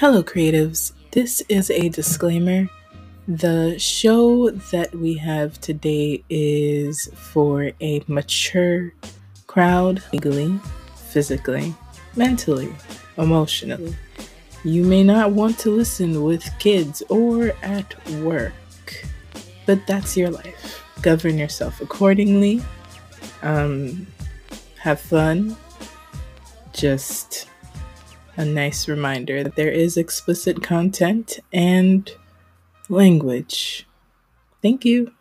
Hello, creatives. This is a disclaimer. The show that we have today is for a mature crowd, legally, physically, mentally, emotionally. You may not want to listen with kids or at work, but that's your life. Govern yourself accordingly. Um, have fun. Just a nice reminder that there is explicit content and language. Thank you.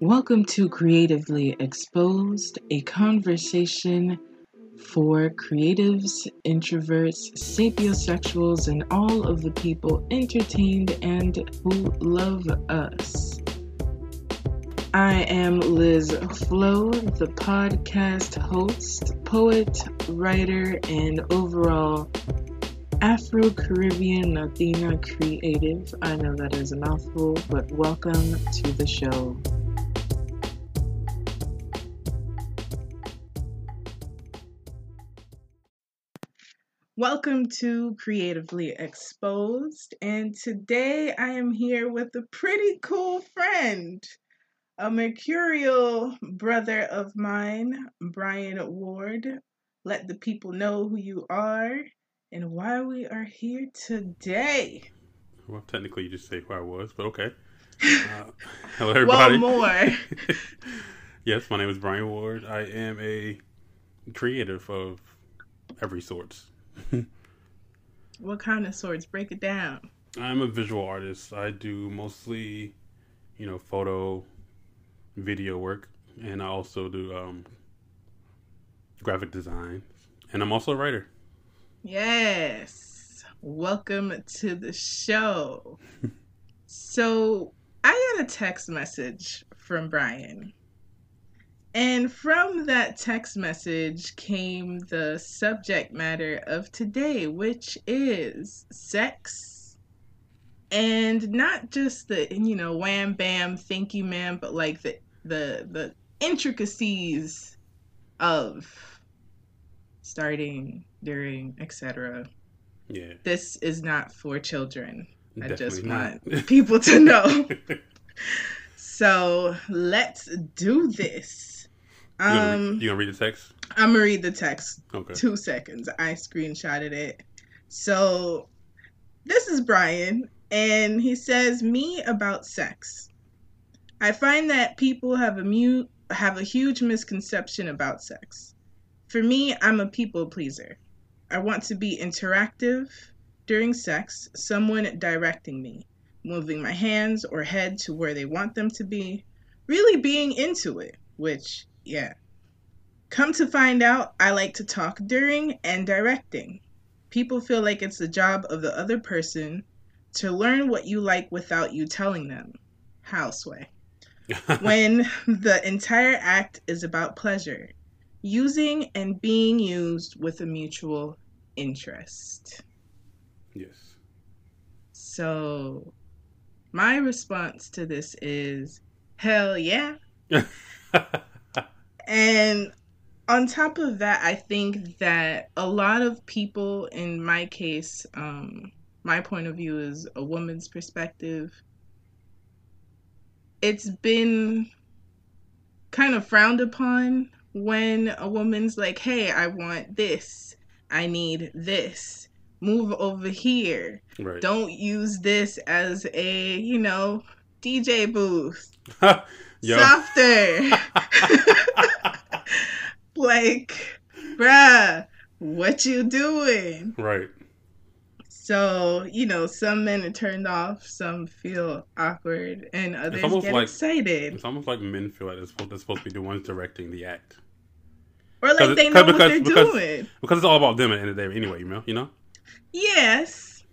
Welcome to Creatively Exposed, a conversation for creatives, introverts, sapiosexuals, and all of the people entertained and who love us. I am Lysz Flo, the podcast host, poet, writer, and overall Afro Caribbean Latina creative. I know that is a mouthful, but welcome to the show. Welcome to Creatively Exposed, and today I am here with a pretty cool friend a mercurial brother of mine, Bryan Ward. Let the people know who you are and why we are here today. Well, technically, you just say who I was, but okay. Uh, hello, everybody. well, more. yes, my name is Bryan Ward. I am a creative of every sorts. what kind of sorts? Break it down. I'm a visual artist. I do mostly, you know, photo, video work, and I also do um, graphic design, and I'm also a writer. Yes. Welcome to the show. so, I got a text message from Bryan. And from that text message came the subject matter of today, which is sex. And not just the, you know, wham bam, thank you, ma'am, but like the the the intricacies of starting, during, etc. Yeah. This is not for children. Definitely I just not. want people to know. so let's do this. You gonna, um, read, you gonna read the text? I'm gonna read the text. Okay. Two seconds. I screenshotted it. So this is Bryan, and he says, "Me about sex." I find that people have a mute have a huge misconception about sex. For me, I'm a people pleaser. I want to be interactive during sex, someone directing me, moving my hands or head to where they want them to be, really being into it, which, yeah. Come to find out, I like to talk during and directing. People feel like it's the job of the other person to learn what you like without you telling them. House Ward when the entire act is about pleasure, using and being used with a mutual interest. Yes. So, my response to this is hell yeah. and on top of that, I think that a lot of people, in my case, um, my point of view is a woman's perspective it's been kind of frowned upon when a woman's like, hey, I want this, I need this, move over here. Right. Don't use this as a, you know, DJ booth. Softer. like, bruh, what you doing? Right. So, you know, some men are turned off, some feel awkward, and others get like, excited. It's almost like men feel like they're supposed, they're supposed to be the ones directing the act. Or like they know because, what they're because, doing. Because it's all about them at the end of the day anyway, you know? You know? Yes.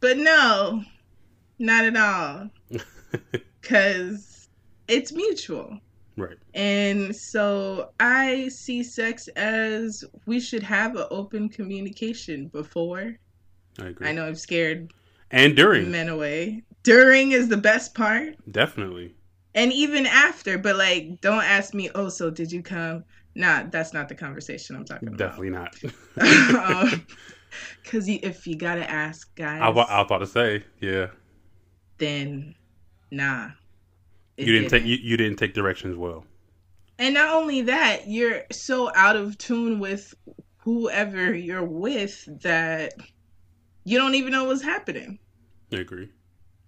But no, not at all. Because it's mutual. Right. And so I see sex as we should have an open communication before I agree. I know I'm scared. And during men away. During is the best part. Definitely. And even after, but like, don't ask me. Oh, so did you come? Nah, that's not the conversation I'm talking about. Definitely not. um, Because if you gotta ask guys, I, I was about to say, yeah, then nah. you didn't take you, you didn't take directions well. And not only that, you're so out of tune with whoever you're with that you don't even know what's happening. I agree.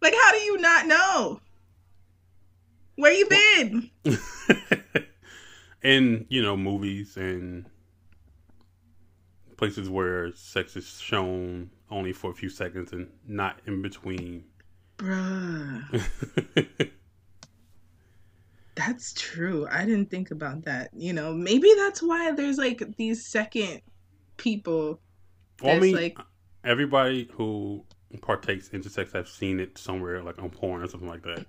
Like, how do you not know? Where you been? in you know movies and places where sex is shown only for a few seconds and not in between. Bruh. That's true. I didn't think about that. You know, maybe that's why there's like these second people. Well, I mean, like- everybody who partakes into sex have seen it somewhere, like on porn or something like that.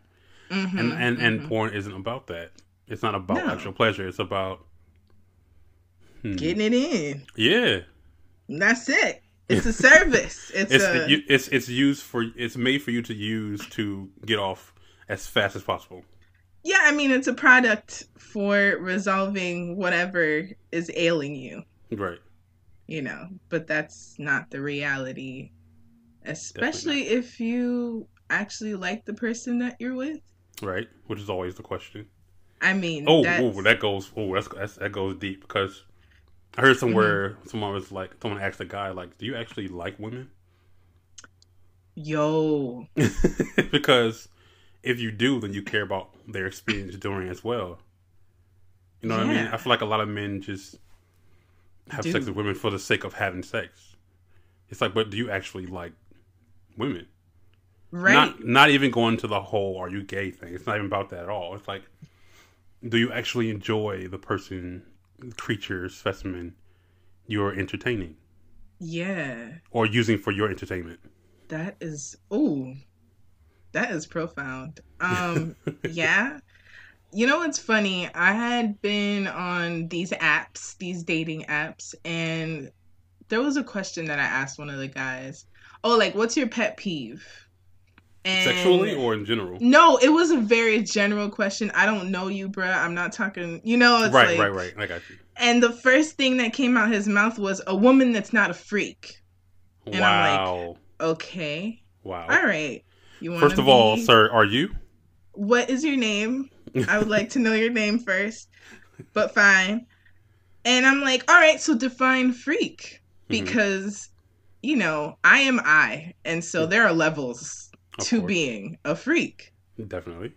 Mhm, And and and mhm. porn isn't about that. It's not about No. actual pleasure. It's about hmm, getting it in. yeah. That's it. It's a service. It's, It's a it, it's it's used for it's made for you to use to get off as fast as possible. yeah. I mean, it's a product for resolving whatever is ailing you. Right. You know, but that's not the reality. Especially if you actually like the person that you're with. Right. Which is always the question. I mean, Oh, ooh, that goes. Oh, that's, that's that goes deep because I heard somewhere Mm-hmm. someone was like, someone asked a guy like, "Do you actually like women?" yo, because if you do, then you care about their experience during as well. You know what I mean? I feel like a lot of men just have sex with women for the sake of having sex. It's like, but do you actually like women? right? Not not even going to the whole "are you gay" thing. It's not even about that at all. It's like, do you actually enjoy the person, creature, specimen you're entertaining yeah, or using for your entertainment? that is. Ooh, that is profound. Um, yeah. You know what's funny? I had been on these apps, these dating apps, and there was a question that I asked one of the guys. Oh, like, what's your pet peeve? And Sexually or in general? No, it was a very general question. I don't know you, bruh. I'm not talking. You know, it's Right, like, right, right. I got you. And the first thing that came out his mouth was a woman that's not a freak. And I'm wow. Okay, wow. all right. You want First of all, sir, are you? what is your name? I would like to know your name first, but fine. And I'm like, all right, so define freak Mhm. because you know I am I, and so there are levels Of to course. being a freak. Definitely.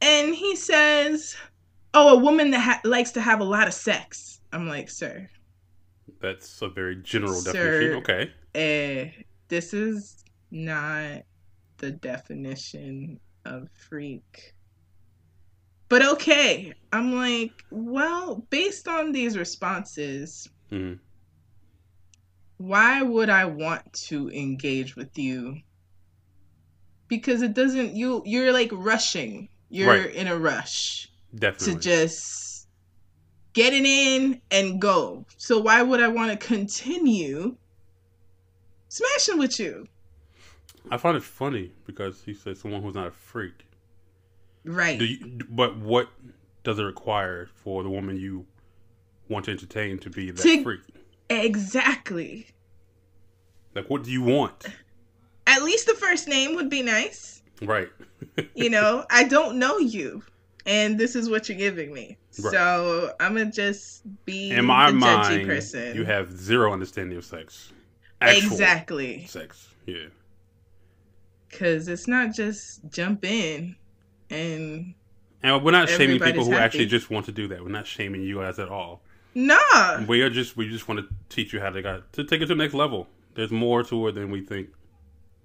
And he says, "Oh, a woman that ha- likes to have a lot of sex." I'm like, "Sir, That's a very general Sir. definition. Okay. eh, this is not the definition of freak." But okay, I'm like, well, based on these responses, hmm why would I want to engage with you? Because it doesn't you you're like rushing. You're Right. in a rush. Definitely. to just get it in and go. So why would I want to continue smashing with you? I find it funny because he said someone who's not a freak. Right. Do you, but what does it require for the woman you want to entertain to be that To- freak? exactly. Like, what do you want? At least the first name would be nice. Right. You know, I don't know you. And this is what you're giving me. Right. So I'm gonna just be In my mind, person. you have zero understanding of sex. Actual exactly. sex. Yeah. Cause it's not just jump in and And we're not shaming people who happy. actually just want to do that. We're not shaming you guys at all. nah. We are just we just want to teach you how to got to take it to the next level. There's more to it than we think.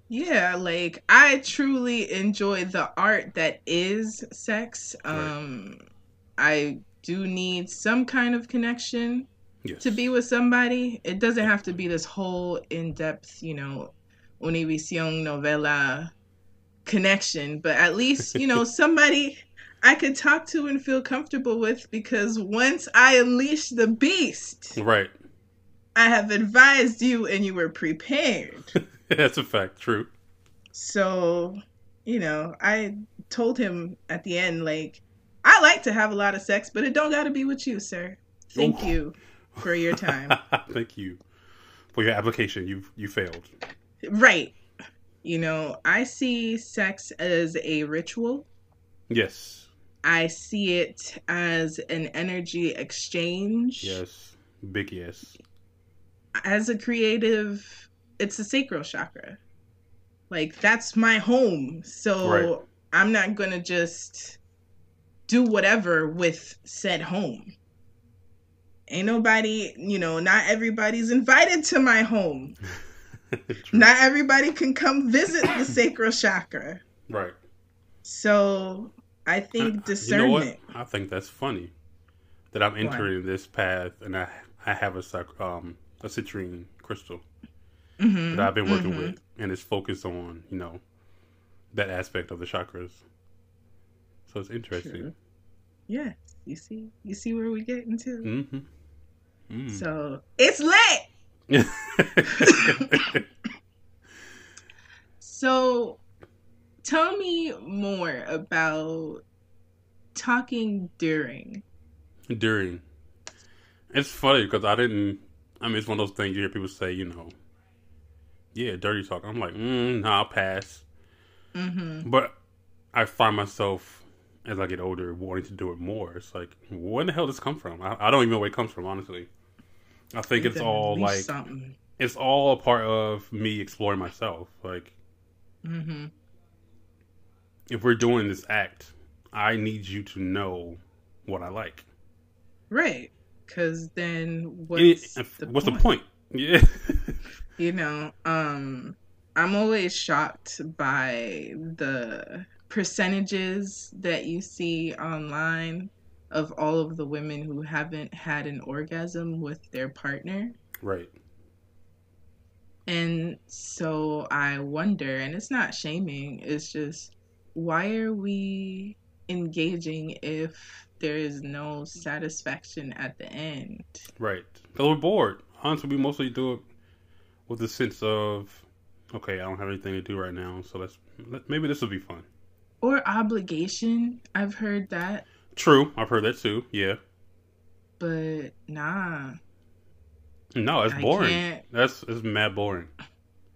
Yeah, like I truly enjoy the art that is sex. Right. Um I do need some kind of connection Yes. to be with somebody. It doesn't have to be this whole in-depth, you know, Univision novela connection, but at least, you know, somebody I could talk to and feel comfortable with because once I unleash the beast, right. I have advised you and you were prepared. That's a fact. True. So, you know, I told him at the end, like, I like to have a lot of sex, but it don't got to be with you, sir. Thank Ooh. you for your time. Thank you. for your application, you you failed. Right. You know, I see sex as a ritual. Yes. I see it as an energy exchange. Yes. Big yes. As a creative, it's a sacral chakra. Like that's my home. So Right. I'm not going to just do whatever with said home. Ain't nobody, you know, not everybody's invited to my home. Not everybody can come visit the sacral chakra. right. So I think Uh, You know discernment. I think that's funny that I'm entering this path and I I have a um a citrine crystal Mhm, that I've been working mhm. with and it's focused on you know that aspect of the chakras. So it's interesting. True. Yeah, you see, you see where we get into. Mm-hmm. Mm. So it's lit. So tell me more about talking during. During, it's funny because I didn't. I mean, it's one of those things you hear people say, you know, yeah, dirty talk. I'm like, mm, nah, I'll pass. Mm-hmm. But I find myself as I get older wanting to do it more. It's like, where the hell does this come from? I, I don't even know where it comes from, honestly. I think it's all like something. It's all a part of me exploring myself. Like, Mm-hmm. if we're doing this act, I need you to know what I like. Right. Because then what's, if- the, what's point? the point? Yeah. You know, um, I'm always shocked by the percentages that you see online of all of the women who haven't had an orgasm with their partner. right. And so I wonder, and it's not shaming, it's just why are we engaging if there is no satisfaction at the end? Right. Because we're bored. Honestly, we mostly do it with the sense of, okay, I don't have anything to do right now, so let's let, maybe this will be fun. Or obligation. I've heard that, True, I've heard that too. Yeah. but nah. No, it's boring. That's it's mad boring.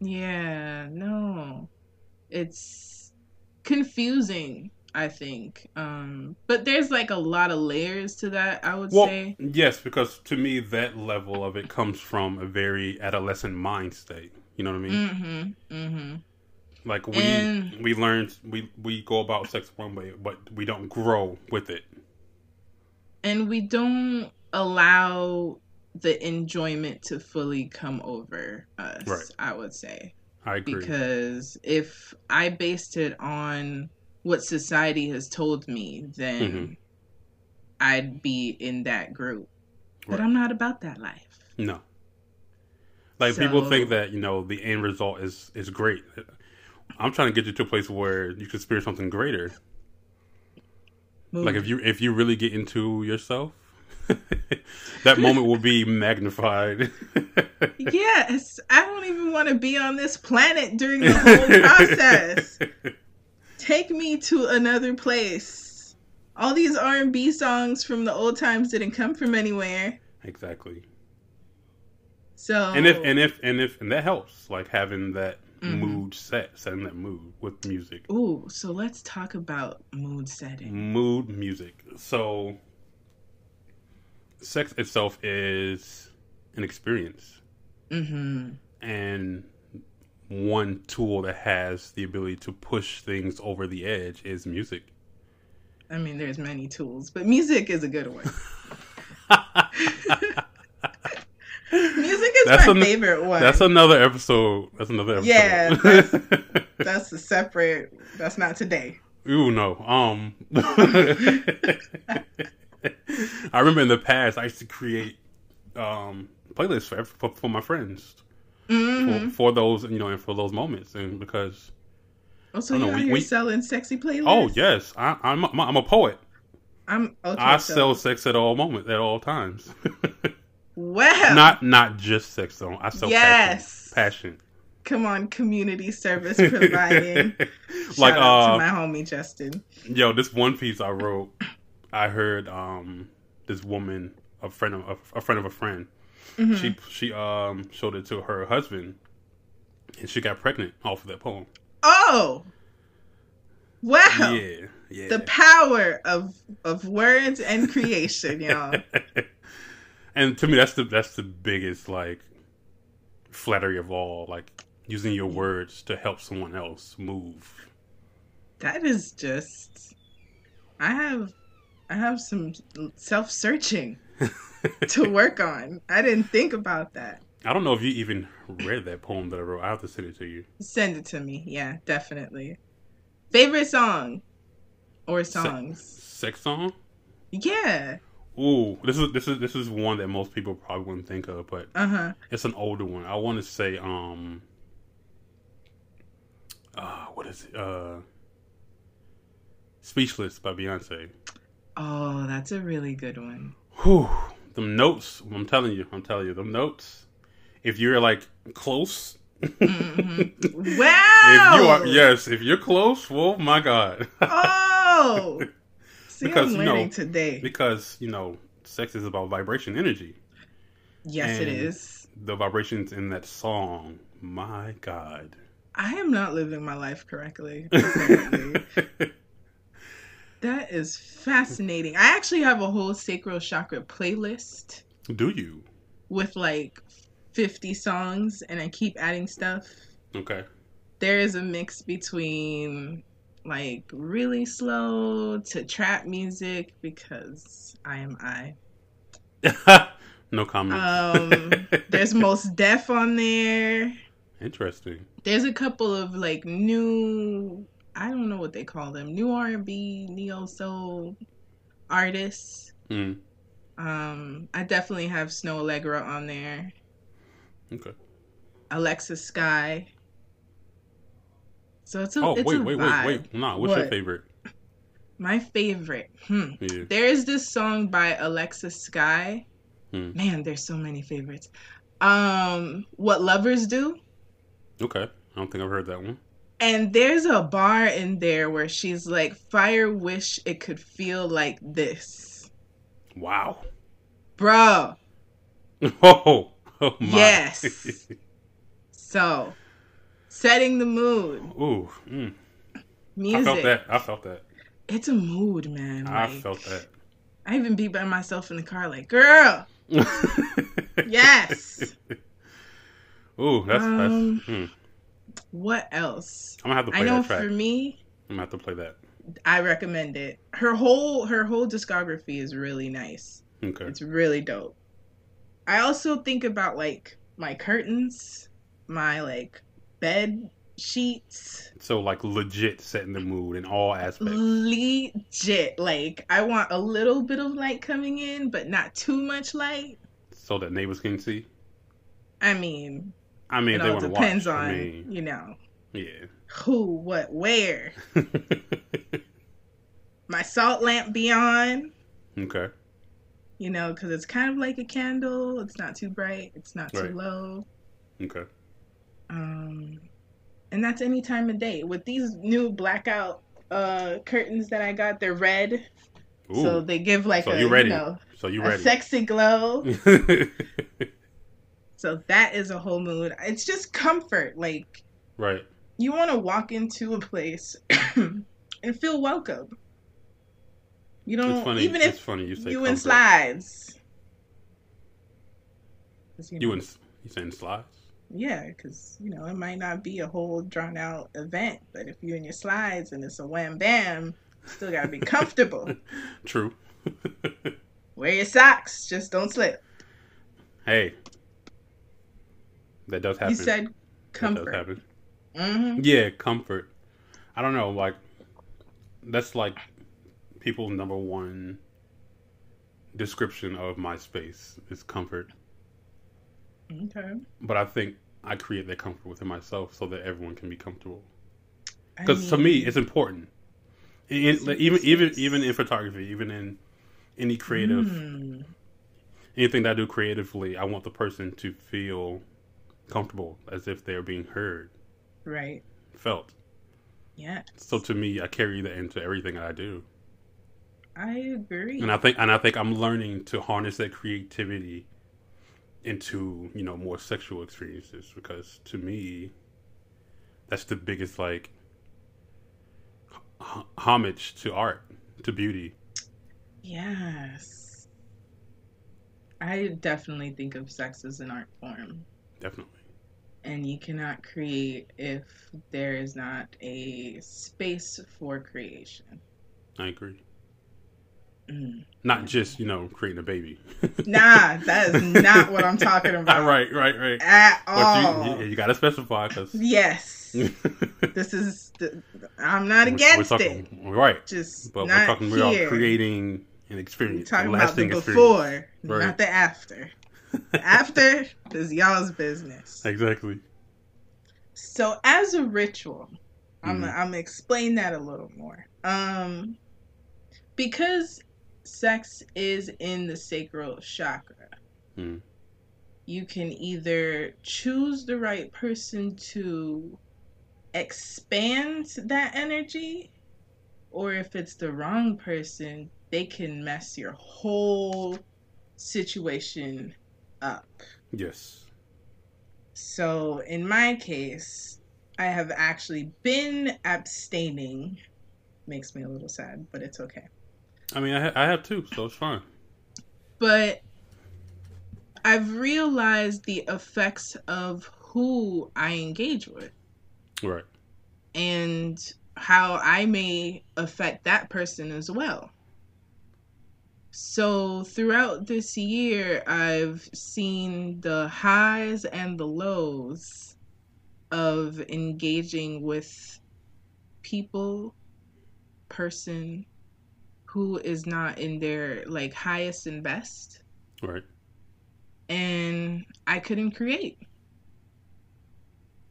Yeah, no. It's confusing, I think. Um but there's like a lot of layers to that, I would Well, say. yes, because to me that level of it comes from a very adolescent mind state. You know what I mean? Mhm. Mhm. Like we And- we learn we we go about sex one way, but we don't grow with it. And we don't allow the enjoyment to fully come over us, Right. I would say. I agree. Because if I based it on what society has told me, then Mhm. I'd be in that group. But I'm not about that life. No. Like people think that you know the end result is is great. I'm trying to get you to a place where you can experience something greater. Like if you if you really get into yourself, that moment will be magnified. yes, I don't even want to be on this planet during the whole process. Take me to another place. All these R&B songs from the old times didn't come from anywhere. exactly. So And if and if and if and that helps, like having that Mhm. mood set, setting that mood with music. Ooh, so let's talk about mood setting. Mood music. So sex itself is an experience. Mm-hmm. and one tool that has the ability to push things over the edge is music. I mean, there's many tools, but music is a good one. music is That's my an- favorite one. That's another episode. That's another episode. Yeah, that's- That's a separate. That's not today. Ooh no. Um I remember in the past I used to create um playlists for for, for my friends Mm-hmm. for, for those you know and for those moments and because Oh, so you don't know, we- we- selling sexy playlists? oh yes I, I'm a, I'm a poet I'm okay. I so, sell sex at all moments at all times Well, not not just sex though I sell Yes. passion, passion. come on, community service providing. Like uh to my homie Justin. yo this one piece i wrote i heard um this woman a friend of a, a friend of a friend Mm-hmm. She she um showed it to her husband, and she got pregnant off of that poem. Oh, wow! Yeah, yeah. The power of of words and creation, y'all. and to me, that's the that's the biggest like flattery of all. Like using your words to help someone else move. That is just. I have, I have some self searching to work on. I didn't think about that. I don't know if you even read that poem that I wrote. I have to send it to you. Send it to me. Yeah, definitely. Favorite song or songs? Sex song? Yeah. Ooh, this is this is this is one that most people probably wouldn't think of, but Uh huh. it's an older one. I want to say um uh what is it? Uh Speechless by Beyonce. Oh, that's a really good one. Whew. Them notes, I'm telling you, I'm telling you, them notes. If you're like close, Mm-hmm. Wow. if you are yes, if you're close, oh my god. Oh. See, Because, I'm you know, today. because, you know, sex is about vibration energy. Yes, it and- is. The vibrations in that song, my god. I am not living my life correctly. that is fascinating. I actually have a whole sacral chakra playlist Do you? with like 50 songs, and I keep adding stuff. Okay. There is a mix between like really slow to trap music because I am I. no comment. Um, there's Mos Def on there. Interesting. There's a couple of like new I don't know what they call them. New R and B, neo soul artists. Mm. Um I definitely have Snoh Aalegra on there. Okay. Alexa Sky. So it's a Oh it's wait, a wait, vibe. wait, wait. Nah, what's your What? favorite? My favorite. Hmm. Yeah. There is this song by Alexa Sky. Hmm. Man, there's so many favorites. Um What Lovers Do. Okay. I don't think I've heard that one. And there's a bar in there where she's like, Fire wish it could feel like this. Wow. Bro. Oh, oh my. Yes. So, setting the mood. Ooh. Mm. Music. I felt that. I felt that. It's a mood, man. I felt that. I even be by myself in the car, like, girl. Yes. Ooh, that's Um, that's. Hmm. What else? I'm gonna have to play I know for me, I'm gonna have to play that. I recommend it. Her whole her whole discography is really nice. Okay. It's really dope. I also think about like my curtains, my like bed sheets. So like legit setting the mood in all aspects. Legit. Like I want a little bit of light coming in, but not too much light. so that neighbors can see. I mean, I mean, it they all depends watch. on, I mean, you know, yeah. who, what, where. My salt lamp be on, okay. you know, because it's kind of like a candle. It's not too bright, it's not too Right. low. Okay. Um, and that's any time of day. With these new blackout uh curtains that I got, they're red, Ooh. so they give like So a you ready? you know so you a ready? sexy glow. So that is a whole mood. It's just comfort. Like right. you want to walk into a place and feel welcome. You don't It's funny. even it's if funny you say you in slides. You know, in you saying slides? Yeah, because you know it might not be a whole drawn out event, but if you're in your slides and it's a wham bam, you still gotta be comfortable. True. Wear your socks, just don't slip. hey, that does happen. You said That does comfort. happen. hmm Yeah, comfort. I don't know, like that's like people's number one description of my space is comfort. Okay. But I think I create that comfort within myself so that everyone can be comfortable. I Because to me, it's important. In, even even even in photography, even in any creative mm, anything that I do creatively, I want the person to feel comfortable as if they're being heard, right. felt. Yeah. So to me, I carry that into everything I do. I agree. and I think and I think I'm learning to harness that creativity into you know more sexual experiences because to me that's the biggest like h- homage to art to beauty Yes. I definitely think of sex as an art form. definitely And you cannot create if there is not a space for creation. i agree Mm. not just you know creating a baby Nah, that is not what I'm talking about. right right right At but all. you, you, gotta specify because Yes. This is, the, I'm not against we're it. Right. Just But not we're talking here. about creating an experience. We're talking about the lasting experience. before, Right. not the after. After is y'all's business. Exactly. So as a ritual, I'm Mhm. I'm gonna explain that a little more. Um because sex is in the sacral chakra. Mhm. You can either choose the right person to expand that energy or if it's the wrong person, they can mess your whole situation up. Yes. So in my case, I have actually been abstaining. Makes me a little sad, but it's okay. I mean, I, ha- I have two, so it's fine. But I've realized the effects of who I engage with Right. and how I may affect that person as well. So throughout this year, I've seen the highs and the lows of engaging with people, person who is not in their like highest and best. Right. And I couldn't create.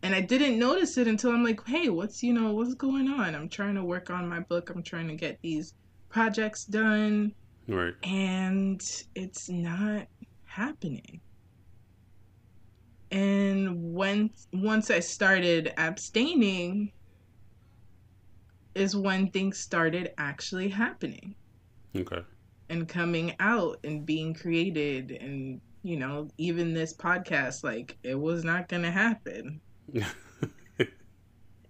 And I didn't notice it until I'm like, hey, what's you know, what's going on? I'm trying to work on my book. I'm trying to get these projects done Right. and it's not happening. And when once I started abstaining is when things started actually happening Okay. and coming out and being created and you know even this podcast like it was not going to happen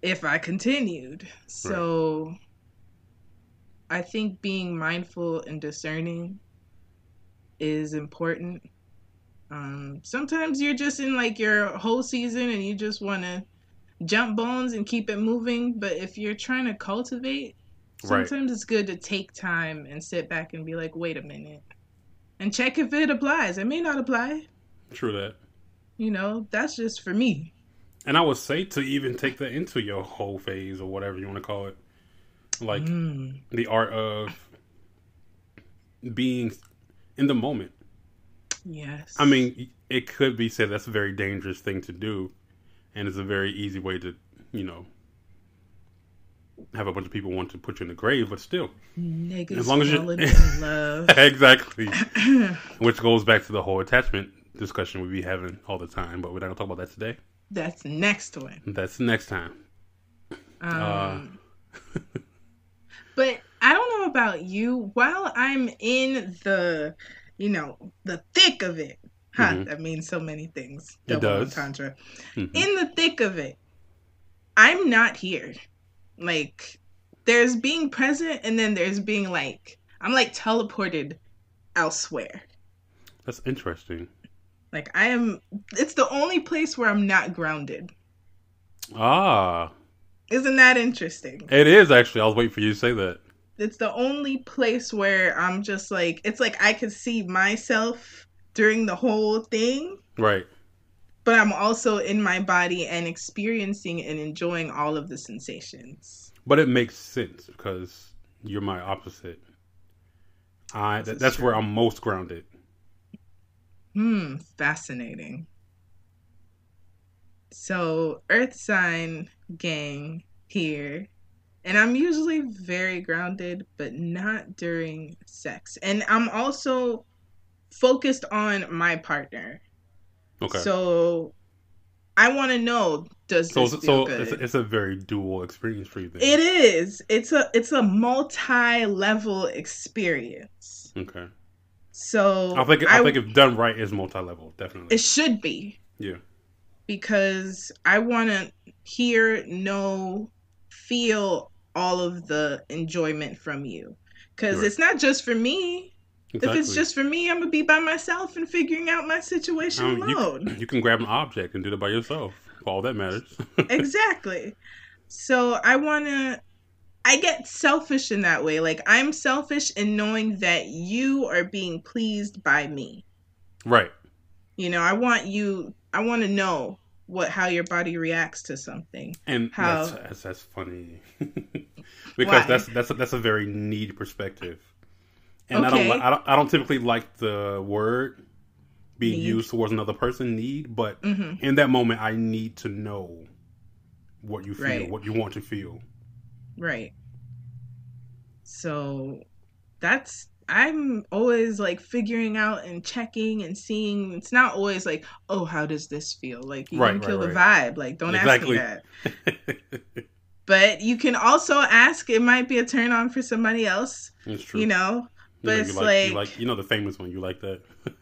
if I continued. So I think being mindful and discerning is important. Um, sometimes you're just in like your whole season and you just want to jump bones and keep it moving. But if you're trying to cultivate, Right. sometimes it's good to take time and sit back and be like, wait a minute, and check if it applies. It may not apply. True that. You know, that's just for me. And I would say to even take that into your whole phase or whatever you want to call it. Like Mm, the art of being in the moment. yes. I mean, it could be said that's a very dangerous thing to do, and it's a very easy way to, you know, have a bunch of people want to put you in the grave, but still, niggas as long as you- love. exactly. Which goes back to the whole attachment discussion we be having all the time, but we're not gonna talk about that today. That's next one. That's next time. Um, Uh. but I don't know about you. While I'm in the, you know, the thick of it, huh? Mhm. That means so many things. It does. entendre. Mhm. In the thick of it, I'm not here. Like, there's being present, and then there's being like, I'm like teleported elsewhere. That's interesting. Like I am. It's the only place where I'm not grounded. Ah, Isn't that interesting? it is actually. I was waiting for you to say that. it's the only place where I'm just like it's like I could see myself during the whole thing, Right. but I'm also in my body and experiencing and enjoying all of the sensations. But it makes sense because you're my opposite. I is that's where. I'm most grounded. Hmm, fascinating. So, Earth sign gang here. And I'm usually very grounded, but not during sex. And I'm also focused on my partner. Okay. So I want to know does so, this feel so it's, it's a very dual experience for you. Then. it is. It's a it's a multi-level experience. Okay. So I think I, I think if done right, is multi-level. Definitely, it should be. Yeah. Because I want to hear, know, feel all of the enjoyment from you. Because right. it's not just for me. Exactly. If it's just for me, I'm gonna be by myself and figuring out my situation um, alone. You, you, can grab an object and do it by yourself. all that matters. exactly. So I wanna. I get selfish in that way. Like I'm selfish in knowing that you are being pleased by me. Right. You know, I want you. I want to know what how your body reacts to something. And how that's that's, that's funny because Why? that's that's a, that's a very neat perspective. And okay. I don't I don't I don't typically like the word being need. used towards another person need, but mm-hmm. in that moment I need to know what you feel, right. what you want to feel. Right. So that's I'm always like figuring out and checking and seeing. It's not always like, oh, how does this feel? Like you right, don't kill right. the vibe. Like don't exactly. ask me that. but you can also ask. It might be a turn on for somebody else. It's true. You know. But you know, it's like, like, you like you know the famous one. You like that?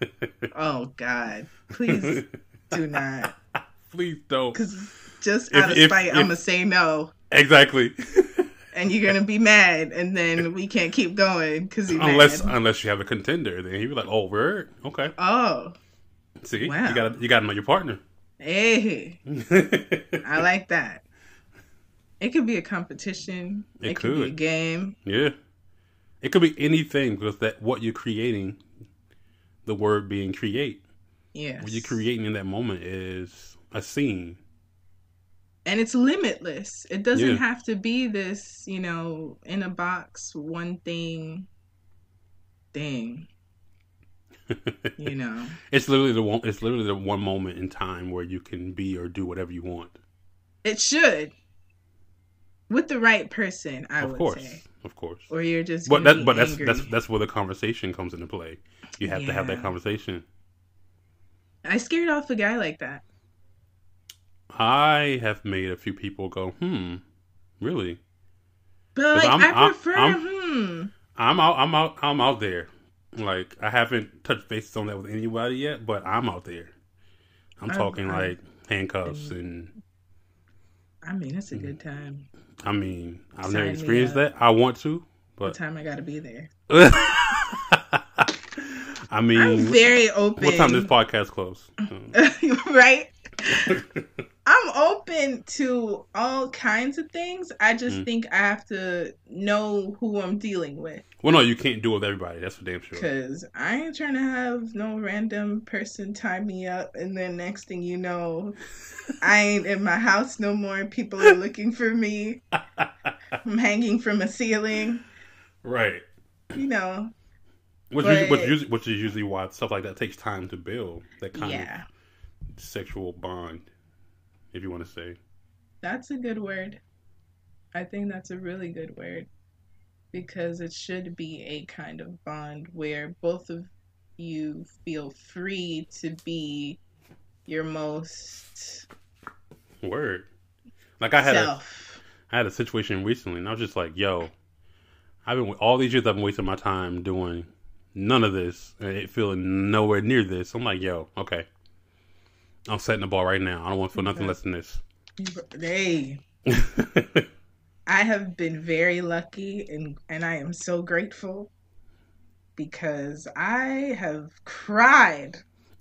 oh God! Please do not. Please don't. Because just out if, of spite, if, I'm gonna say no. Exactly and you're gonna be mad, and then we can't keep going because unless mad. unless you have a contender, then you be like, oh, word, okay, oh, see, wow. you got you got to know your partner. Hey, I like that. It could be a competition. It, it could. could be a game. Yeah, it could be anything because that what you're creating, the word being create. Yeah, what you're creating in that moment is a scene and it's limitless. It doesn't yeah. have to be this, you know, in a box, one thing thing. you know. It's literally the one it's literally the one moment in time where you can be or do whatever you want. It should. With the right person, I of would course, say. Of course. Or you're just But that but angry. that's that's that's where the conversation comes into play. You have yeah. to have that conversation. I scared off a guy like that. I have made a few people go, hmm, really? But like, I'm, I prefer, I'm, hmm. I'm out, I'm out, I'm out there. Like I haven't touched bases on that with anybody yet, but I'm out there. I'm talking I, like handcuffs and. I mean, that's a good time. I mean, I've Sign never experienced that. I want to, but what time I got to be there. I mean, I'm very open. What time does podcast close? right. I'm open to all kinds of things. I just mm. think I have to know who I'm dealing with. Well, no, you can't do it with everybody. That's for damn sure. Because I ain't trying to have no random person tie me up, and then next thing you know, I ain't in my house no more. People are looking for me. I'm hanging from a ceiling. Right. You know. Which, but, usually, which, usually, which is usually why stuff like that takes time to build. That kind yeah. of sexual bond if you want to say. That's a good word. I think that's a really good word because it should be a kind of bond where both of you feel free to be your most word. Like I had self. a I had a situation recently and I was just like, yo, I've been all these years I've been wasting my time doing none of this and it feeling nowhere near this. I'm like, yo, okay. I'm setting the ball right now. I don't want to feel nothing less than this. Hey. I have been very lucky and and I am so grateful because I have cried.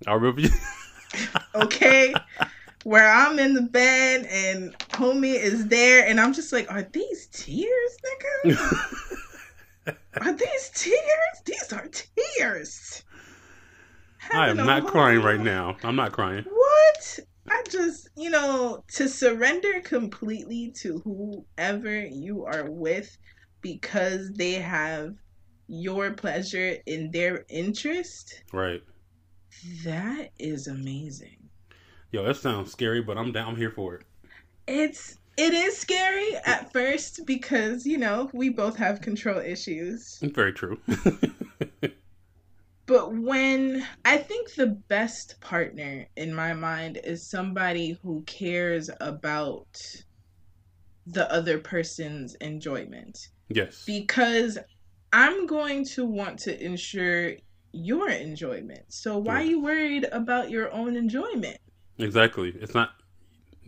I remember you. okay. Where I'm in the bed and homie is there and I'm just like, are these tears, nigga? are these tears? These are tears. I am not crying right now. I'm not crying. What? I just, you know, to surrender completely to whoever you are with because they have your pleasure in their interest. Right. That is amazing. Yo, that sounds scary, but I'm down I'm here for it. It's it is scary at first because, you know, we both have control issues. Very true. But when I think the best partner in my mind is somebody who cares about the other person's enjoyment. Yes. Because I'm going to want to ensure your enjoyment. So why Yeah. are you worried about your own enjoyment? Exactly. It's not.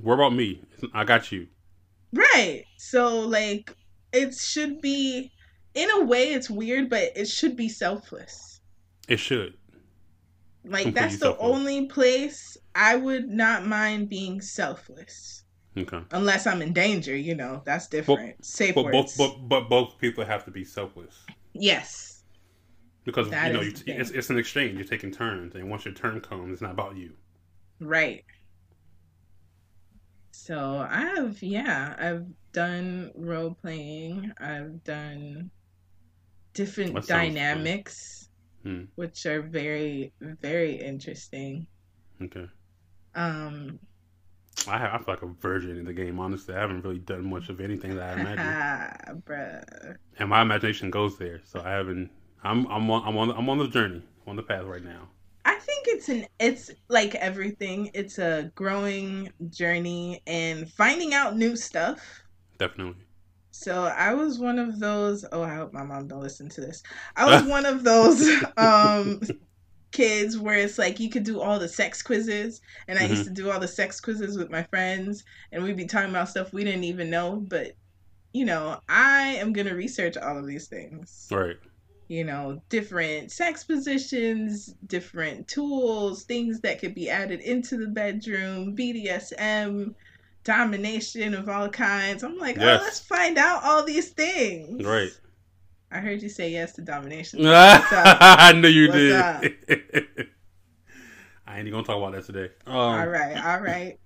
What about me? It's, I got you. Right. So like it should be in a way it's weird, but it should be selfless. It should. Like Completely that's the selfless. only place I would not mind being selfless. Okay. Unless I'm in danger, you know, that's different. Safe But words. both, but, but both people have to be selfless yes. because That you know you, it's, it's an exchange. You're taking turns, and once your turn comes, it's not about you. Right. So I have yeah, I've done role playing. I've done different That dynamics, Hmm. which are very very interesting. Okay. Um, I have, I feel like a virgin in the game. Honestly, I haven't really done much of anything that I imagine, bruh. and my imagination goes there. So I haven't. I'm I'm on I'm on I'm on the journey, on the path right now. I think it's an it's like everything. It's a growing journey and finding out new stuff. Definitely. So I was one of those. Oh, I hope my mom don't listen to this. I was one of those um kids where it's like you could do all the sex quizzes, and I used to do all the sex quizzes with my friends, and we'd be talking about stuff we didn't even know. But you know, I am gonna research all of these things. Right. You know, different sex positions, different tools, things that could be added into the bedroom, BDSM, domination of all kinds. I'm like, Yes. oh, let's find out all these things. Right. I heard you say yes to domination. I knew you What's did. I ain't even gonna talk about that today. Um, all right, all right.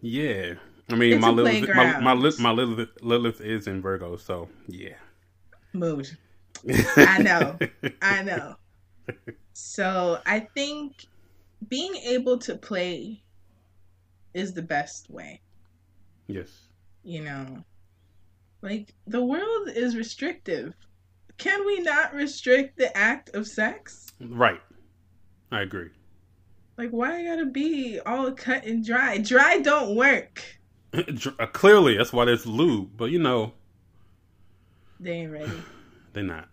Yeah. I mean, It's my Lilith, my, my, Lilith, my Lilith, Lilith is in Virgo, so yeah. Mood. I know. I know. So I think being able to play is the best way. Yes. You know, like the world is restrictive. Can we not restrict the act of sex? Right. I agree. Like, why I gotta be all cut and dry? Dry don't work. Uh, Clearly, that's why there's lube, but you know, They ain't ready. they're not.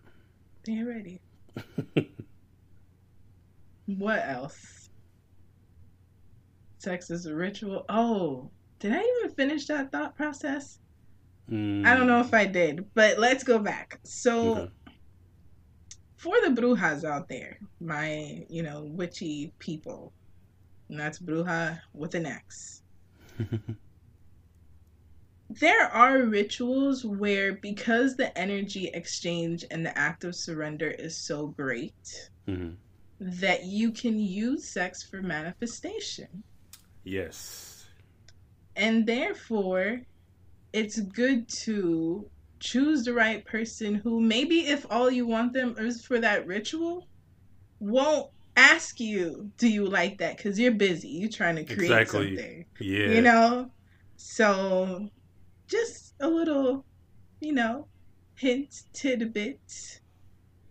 They ain't ready. What else? Sex is a ritual. Oh, did I even finish that thought process? Mm, I don't know if I did, but let's go back. So, Okay. for the brujas out there, my, you know, witchy people, and that's bruja with an X. There are rituals where, because the energy exchange and the act of surrender is so great, Mhm. that you can use sex for manifestation. Yes. And therefore, it's good to choose the right person who, maybe if all you want them is for that ritual, won't ask you, Do you like that? Because you're busy. You're trying to create Exactly. something. Yeah. You know? So, just a little, you know, hint, tidbit.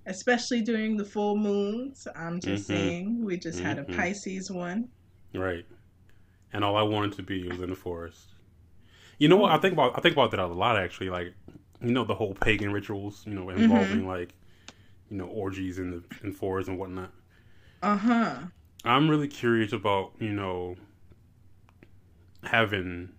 Especially during the full moons. I'm just Mhm. saying, we just had a Mhm. Pisces one. Right. And all I wanted to be was in the forest. You know what? I think about I think about that a lot actually. Like, you know, the whole pagan rituals. You know, involving Mm-hmm. like, you know, orgies in the in forests and whatnot. Uh huh. I'm really curious about you know having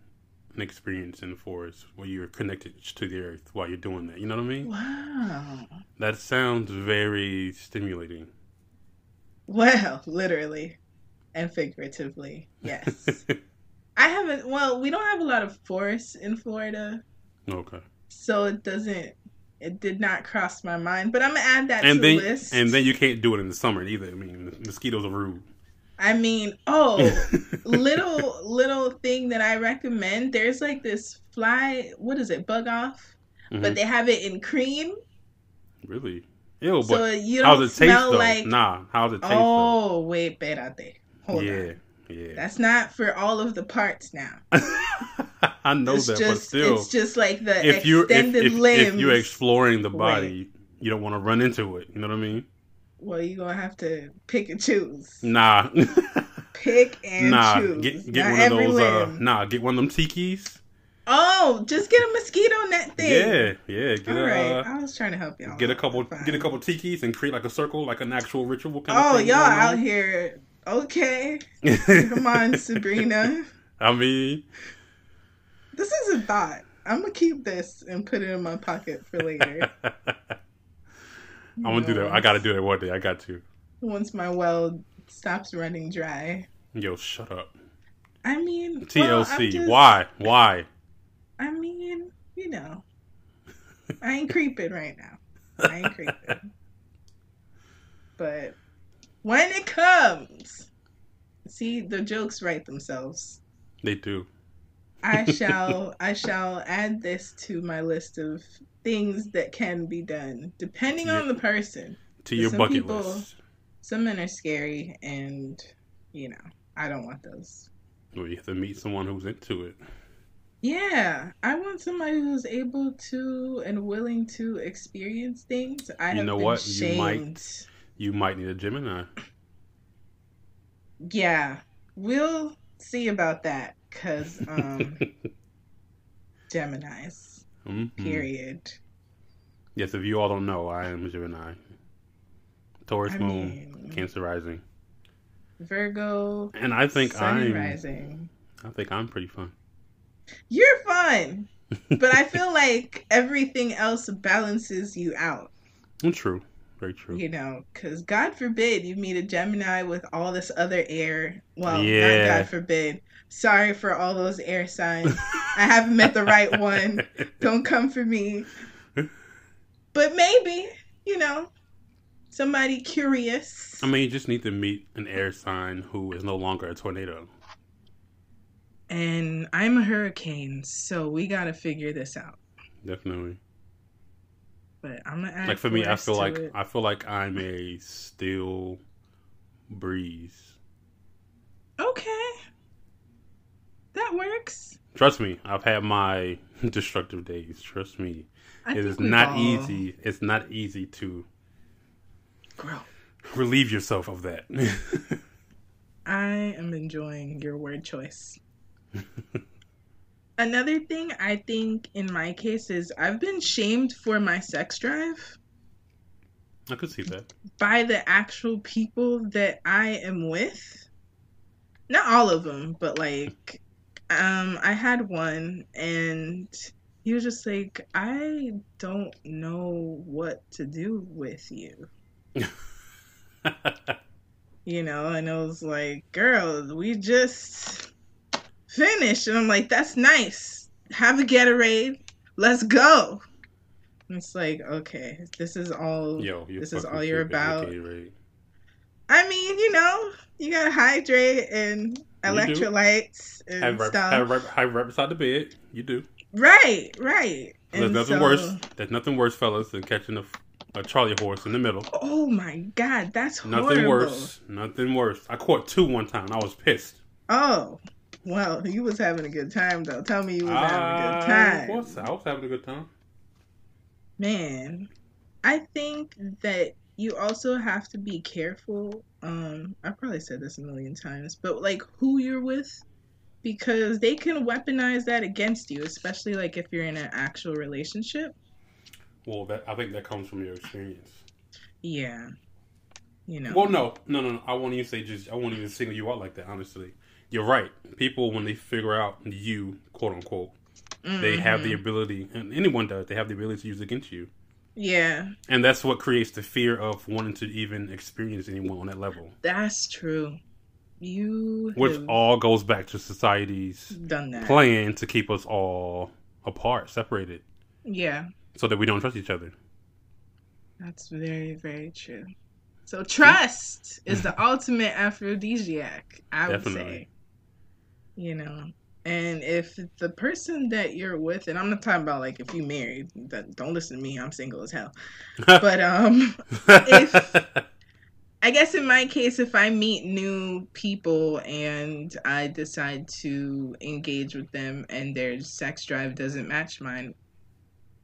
an experience in the forest where you're connected to the earth while you're doing that. You know what I mean? Wow. That sounds very stimulating. Well, literally and figuratively, yes. I haven't, well, we don't have a lot of forests in Florida, okay. so it doesn't, it did not cross my mind, but I'm going to add that And to then the list. and then you can't do it in the summer either. I mean, mosquitoes are rude. I mean, oh, little, little thing that I recommend there's like this fly, what is it, bug off? Mhm. But they have it in cream, Really? Ew, so but you don't it taste smell though? like. Nah, how's it taste oh, wait, espérate. Hold yeah, on. yeah. That's not for all of the parts now. I know it's that, just but still, it's just like the if you extended if, limbs. if you're exploring the Wait. body, you don't want to run into it. You know what I mean? well, you're gonna have to pick and choose. Nah, Pick and nah. choose. Get get one of those. Uh, nah, get one of them tikis Oh, just get a mosquito net thing. Yeah, yeah. Get All a, right. I was trying to help y'all. get a couple, get a couple tikis and create like a circle, like an actual ritual kind of Oh, thing. y'all going out here. Okay. Come on, Sabrina. I mean, This is a thought. I'm gonna keep this and put it in my pocket for later. I'm gonna do that. I gotta do that one day. I got to. Once my well stops running dry. Yo, shut up. I mean, TLC. I'm just- Why? Why? I mean, you know, I ain't creeping right now. I ain't creeping. But when it comes, see, the jokes write themselves. They do. I shall I shall add this to my list of things that can be done depending on the person. To your Some bucket people- list. Some men are scary and you know, I don't want those. Well, you have to meet someone who's into it. Yeah, I want somebody who's able to and willing to experience things. I You have know been what? You might-. You might need a Gemini. Yeah, we'll see about that because um, Gemini's. Mhm. Period. Yes, if you all don't know, I am a Gemini. Taurus I moon, mean- Cancer rising, Virgo. and I think I'm. rising. I think I'm pretty fun. You're fun, but I feel like everything else balances you out. True, very true. You know, because God forbid you meet a Gemini with all this other air. Well, Yeah. not God forbid. Sorry for all those air signs. I haven't met the right one. Don't come for me. But maybe, you know, somebody curious. I mean, you just need to meet an air sign who is no longer a tornado. And I'm a hurricane, so we got to figure this out. Definitely. But I'm gonna Like for me, I feel like it. I feel like I'm a still breeze. okay, that works. Trust me, I've had my destructive days. Trust me, I it is not all easy. It's not easy to grown. relieve yourself of that. I am enjoying your word choice. Another thing I think in my case is I've been shamed for my sex drive I could see that. by the actual people that I am with. Not all of them, but like um I had one and he was just like I don't know what to do with you. you know, and it was like, girl, we just finished. And I'm like, that's nice. Have a Gatorade. Let's go. And it's like, okay, this is all. Yo, This is all you're about. I mean, you know, you gotta hydrate and electrolytes and Have right, stuff. have, right, have right beside the bed. You do. Right, right. There's And nothing so- worse. There's nothing worse, fellas, than catching a, a Charlie horse in the middle. Oh my god, that's horrible. Nothing horrible. worse. Nothing worse. I caught two one time. I was pissed. Oh, well, you was having a good time though. Tell me you was having a good time. was, I was having a good time. Man, I think that you also have to be careful. Um, I probably said this a million times, but like who you're with, because they can weaponize that against you, especially like if you're in an actual relationship. Well, that I think that comes from your experience. Yeah, you know. Well, no, no, no, no. I won't even say just. I won't even single you out like that. Honestly, you're right. People when they figure out you, quote unquote, they have the Mhm. ability, and anyone does. They have the ability to use against you, Yeah, and that's what creates the fear of wanting to even experience anyone on that level. that's true. You Which all goes back to society's done that. plan to keep us all apart, separated, Yeah, so that we don't trust each other. that's very very true. So trust is the ultimate aphrodisiac. I would Definitely. say. You know, and if the person that you're with, and I'm not talking about like if you married, that don't listen to me. I'm single as hell. But um, if I guess in my case, if I meet new people and I decide to engage with them and their sex drive doesn't match mine,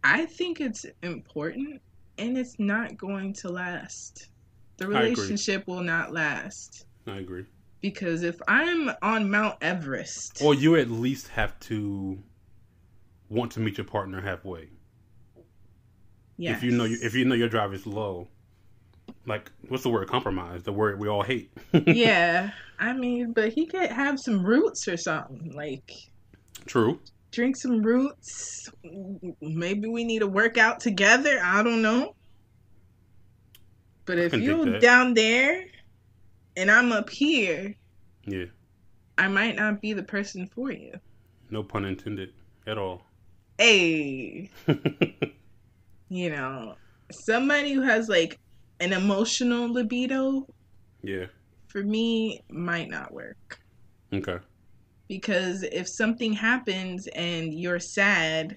I think it's important and it's not going to last. The relationship will not last. I agree. Because if I'm on Mount Everest, Or you at least have to want to meet your partner halfway. Yes. If you know you, if you know your drive is low, like what's the word compromise? The word we all hate. yeah, I mean, but he could have some roots or something. Like True. drink some roots. Maybe we need to work out together. I don't know. But if you down there and I'm up here, Yeah. I might not be the person for you. No pun intended at all. Hey, you know, somebody who has like an emotional libido yeah. for me might not work. Okay. because if something happens and you're sad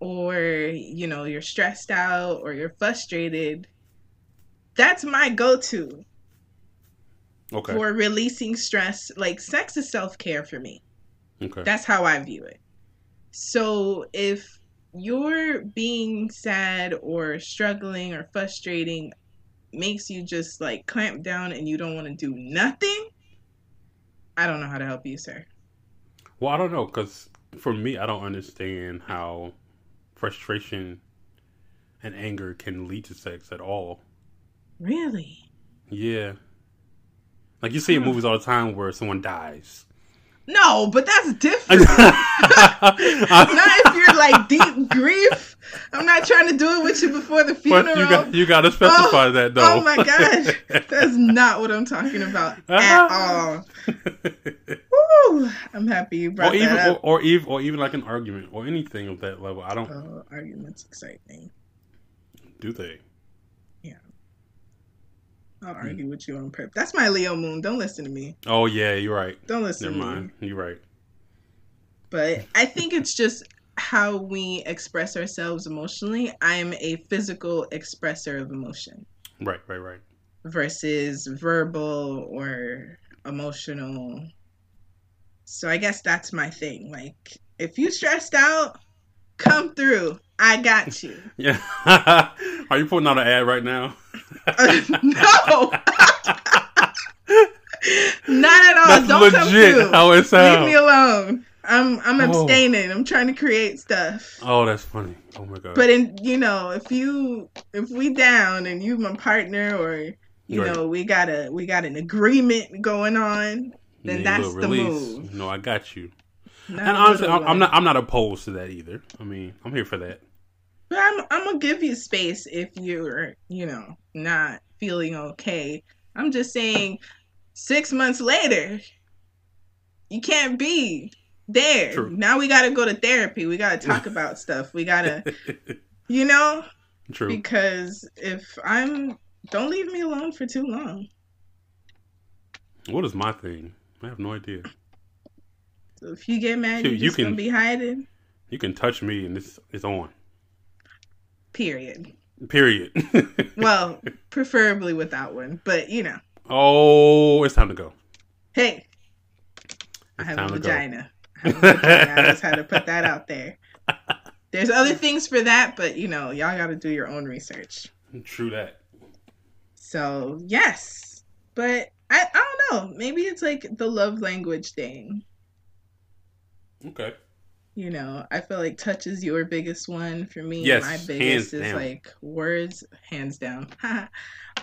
or you know you're stressed out or you're frustrated that's my go-to Okay. for releasing stress like sex is self-care for me okay. that's how i view it so if you're being sad or struggling or frustrating makes you just like clamp down and you don't want to do nothing i don't know how to help you sir Well, I don't know, because for me, I don't understand how frustration and anger can lead to sex at all. really Yeah. Like you see in movies all the time where someone dies. No, but that's different. not if you're like deep grief. I'm not trying to do it with you before the funeral. But you got you got to specify Oh, that oh though. oh my gosh, that's not what I'm talking about at all. Woo, I'm happy you brought or even that or, up. or even or even like an argument or anything of that level. I don't Oh, arguments excite me. do they. I'll Hmm. argue with you on purpose. That's my Leo moon. Don't listen to me. Oh yeah, you're right. Don't listen Never to me. mind. You're right. but I think it's just how we express ourselves emotionally. I'm a physical expresser of emotion Right, right, right. versus verbal or emotional. So I guess that's my thing. Like, if you stressed out, come through. I got you. Yeah. Are you putting out an ad right now? Uh, no, not at all. That's Don't come legit through. how it Leave me alone. I'm I'm Oh. abstaining. I'm trying to create stuff. Oh, that's funny. Oh my god. But in you know, if you if we down and you my partner or you know, we got a we got an agreement going on, then Yeah, that's the move. No, I got you. Not and honestly, I'm, I'm not. I'm not opposed to that either. I mean, I'm here for that. But I'm I'm gonna give you space if you're, you know, not feeling okay. I'm just saying six months later, you can't be there. True. Now we gotta go to therapy. We gotta talk about stuff. We gotta you know? True. Because if I'm don't leave me alone for too long. What is my thing? I have no idea. So if you get mad, Dude, you just gonna can- be hiding. You can touch me and it's it's on. Period. Period. Well, preferably without one, but you know, oh, it's time to go. hey, I have a vagina. I have a vagina. I just had to put that out there. There's other things for that, but you know, y'all got to do your own research. True that. So yes, but I I don't know. Maybe it's like the love language thing. Okay. You know, I feel like touch is your biggest one for me. Yes, my biggest is down. like words, hands down.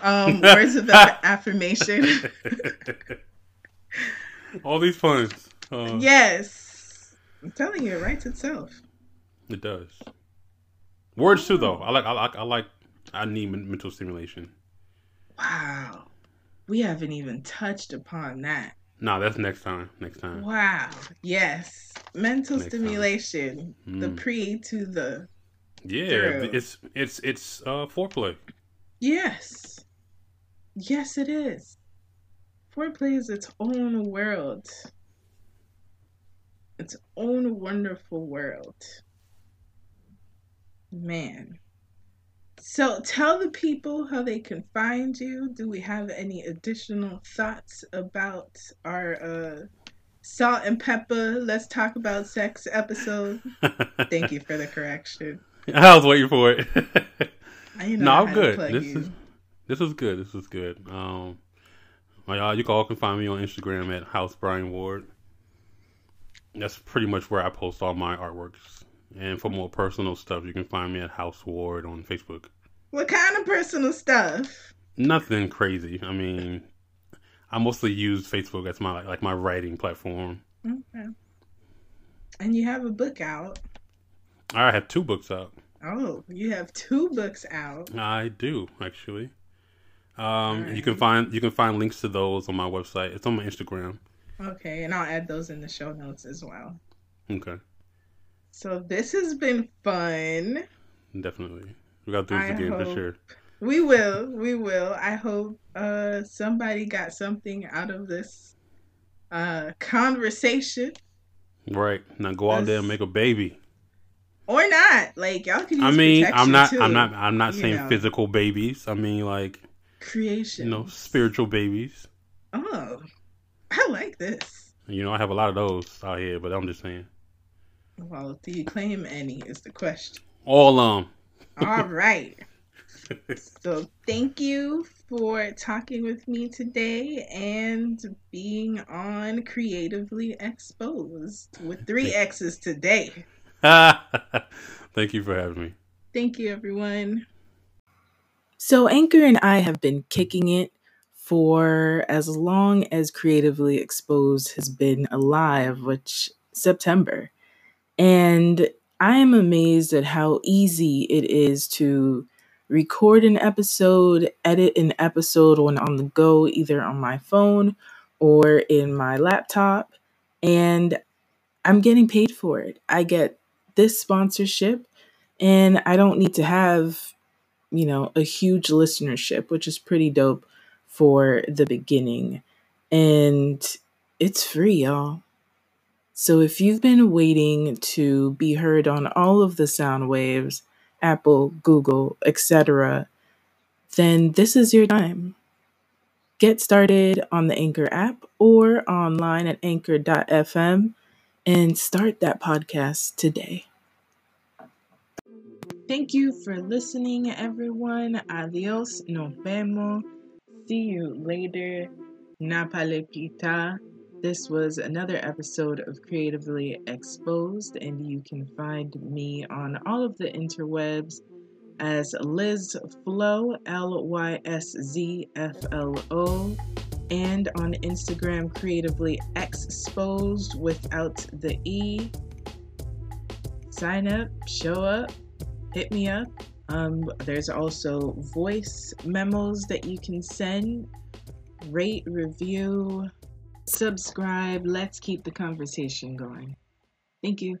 um, words of affirmation. All these puns. Uh, yes, I'm telling you, it writes itself. It does. Words too, though. I like. I like. I like. I need mental stimulation. Wow, we haven't even touched upon that. Nah, that's next time. Next time. Wow, yes, mental Next stimulation, the Mm. pre to the Yeah, Through. it's it's it's uh foreplay. yes, yes, it is. Foreplay is its own world, its own wonderful world. Man. So tell the people how they can find you. Do we have any additional thoughts about our uh salt and pepper let's talk about sex episode? Thank you for the correction. I was waiting for it. I didn't no, know I'm good. This you. is this is good. This is good. Um, y'all, you all can find me on Instagram at House Bryan Ward. that's pretty much where I post all my artworks. And for more personal stuff, you can find me at House Ward on Facebook. What kind of personal stuff? Nothing crazy. I mean, I mostly use Facebook as my like my writing platform. Okay. And you have a book out. I have two books out. Oh, you have two books out. I do actually. Um, right. you can find you can find links to those on my website. It's on my Instagram. Okay, and I'll add those in the show notes as well. Okay. So this has been fun. Definitely, we got to do this I again for sure. We will. We will. I hope uh, somebody got something out of this uh, conversation. Right now, go out there and make a baby or not. Like y'all can. I mean, I'm not. Too, I'm not. I'm not saying know. physical babies. I mean, like creation. You know, spiritual babies. Oh, I like this. You know, I have a lot of those out here, but I'm just saying. Well, do you claim any? Is the question. All um. All right. so thank you for talking with me today and being on Creatively Exposed with three X's today. Thank you for having me. Thank you, everyone. So, Anchor and I have been kicking it for as long as Creatively Exposed has been alive, which September. And I am amazed at how easy it is to record an episode, edit an episode when on the go, either on my phone or in my laptop. And I'm getting paid for it. I get this sponsorship and I don't need to have, you know, a huge listenership, which is pretty dope for the beginning. And it's free, y'all. So if you've been waiting to be heard on all of the sound waves, Apple, Google, etc., then this is your time. Get started on the Anchor app or online at anchor.fm and start that podcast today. Thank you for listening, everyone. Adios, nos vemos. See you later. Napalepita. This was another episode of Creatively Exposed, and you can find me on all of the interwebs as Lysz Flo, L Y S Z F L O, and on Instagram, Creatively Exposed without the E. Sign up, show up hit me up. Um, there's also voice memos that you can send. Rate, review, subscribe. Let's keep the conversation going. Thank you.